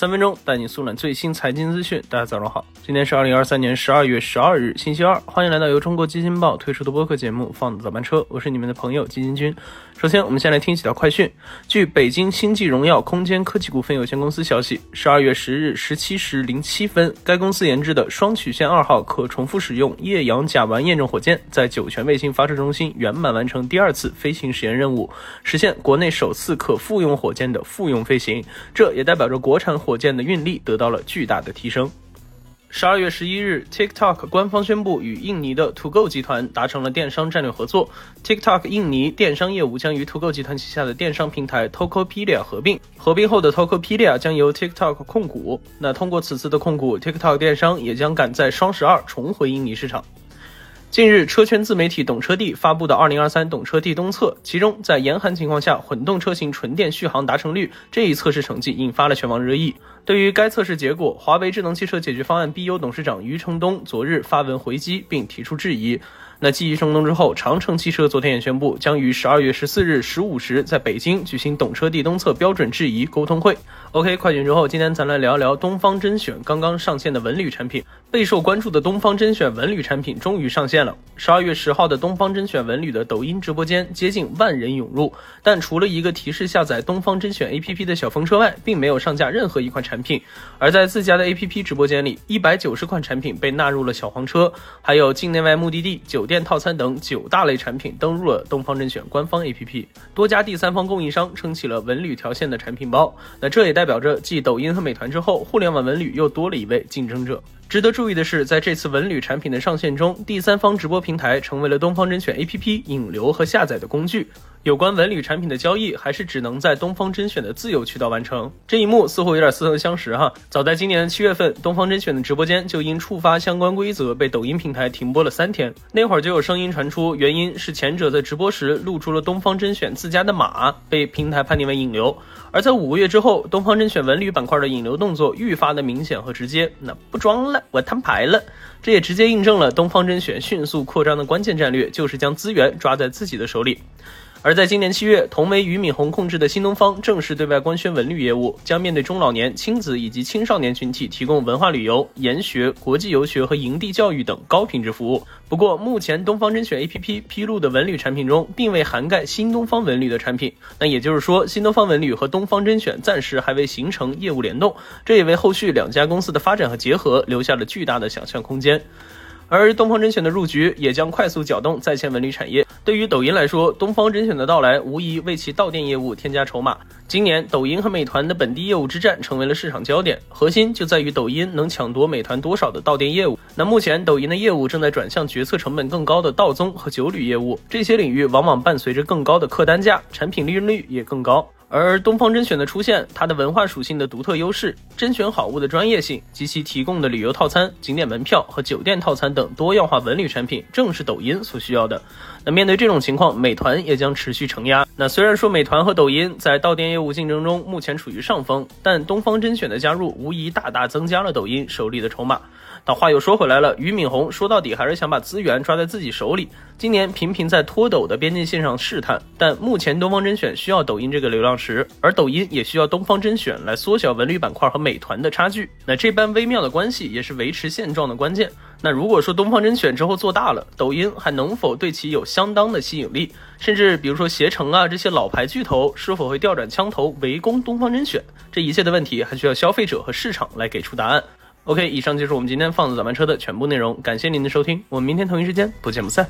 三分钟带你速览最新财经资讯。大家早上好，今天是二零二三年十二月十二日，星期二。欢迎来到由中国基金报推出的播客节目《放早班车》，我是你们的朋友基金君。首先，我们先来听几条快讯。据北京星际荣耀空间科技股份有限公司消息，十二月十日十七时零七分，该公司研制的双曲线二号可重复使用液氧甲烷验证火箭在酒泉卫星发射中心圆满完成第二次飞行实验任务，实现国内首次可复用火箭的复用飞行。这也代表着国产火火箭的运力得到了巨大的提升。十二月十一日，TikTok 官方宣布与印尼的 To Go 集团达成了电商战略合作。TikTok 印尼电商业务将与 To Go 集团旗下的电商平台 Tokopedia 合并，合并后的 Tokopedia 将由 TikTok 控股。那通过此次的控股，TikTok 电商也将赶在双十二重回印尼市场。近日，车圈自媒体懂车帝发布的二零二三懂车帝东测，其中在严寒情况下混动车型纯电续航达成率这一测试成绩引发了全网热议。对于该测试结果，华为智能汽车解决方案 BU 董事长余承东昨日发文回击，并提出质疑。那继余承东之后，长城汽车昨天也宣布将于十二月十四日十五时在北京举行懂车帝东测标准质疑沟通会。OK，快讯之后，今天咱来聊一聊东方甄选刚刚上线的文旅产品。备受关注的东方甄选文旅产品终于上线了。十二月十号的东方甄选文旅的抖音直播间接近万人涌入，但除了一个提示下载东方甄选 APP 的小风车外，并没有上架任何一款产品。品而在自家的 APP 直播间里，一百九十款产品被纳入了小黄车，还有境内外目的地、酒店套餐等九大类产品登入了东方甄选官方 APP。多家第三方供应商撑起了文旅条线的产品包。那这也代表着，继抖音和美团之后，互联网文旅又多了一位竞争者。值得注意的是，在这次文旅产品的上线中，第三方直播平台成为了东方甄选 APP 引流和下载的工具。有关文旅产品的交易，还是只能在东方甄选的自有渠道完成。这一幕似乎有点似曾相识哈。早在今年的七月份，东方甄选的直播间就因触发相关规则被抖音平台停播了三天。那会儿就有声音传出，原因是前者在直播时露出了东方甄选自家的码，被平台判定为引流。而在五个月之后，东方甄选文旅板块的引流动作愈发的明显和直接。那不装了，我摊牌了。这也直接印证了东方甄选迅速扩张的关键战略，就是将资源抓在自己的手里。而在今年七月，同为俞敏洪控制的新东方正式对外官宣文旅业务，将面对中老年、亲子以及青少年群体提供文化旅游、研学、国际游学和营地教育等高品质服务。不过，目前东方甄选 APP 披露的文旅产品中，并未涵盖新东方文旅的产品。那也就是说，新东方文旅和东方甄选暂时还未形成业务联动，这也为后续两家公司的发展和结合留下了巨大的想象空间。而东方甄选的入局，也将快速搅动在线文旅产业。对于抖音来说，东方甄选的到来无疑为其到店业务添加筹码。今年，抖音和美团的本地业务之战成为了市场焦点，核心就在于抖音能抢夺美团多少的到店业务。那目前，抖音的业务正在转向决策成本更高的到宗和酒旅业务，这些领域往往伴随着更高的客单价，产品利润率也更高。而东方甄选的出现，它的文化属性的独特优势、甄选好物的专业性及其提供的旅游套餐、景点门票和酒店套餐等多样化文旅产品，正是抖音所需要的。那面对这种情况，美团也将持续承压。那虽然说美团和抖音在到店业务竞争中目前处于上风，但东方甄选的加入无疑大大增加了抖音手里的筹码。但话又说回来了，俞敏洪说到底还是想把资源抓在自己手里。今年频频在脱抖的边界线上试探，但目前东方甄选需要抖音这个流量池，而抖音也需要东方甄选来缩小文旅板块和美团的差距。那这般微妙的关系也是维持现状的关键。那如果说东方甄选之后做大了，抖音还能否对其有相当的吸引力？甚至比如说携程啊这些老牌巨头是否会调转枪头围攻东方甄选？这一切的问题还需要消费者和市场来给出答案。OK，以上就是我们今天放的早班车的全部内容，感谢您的收听，我们明天同一时间不见不散。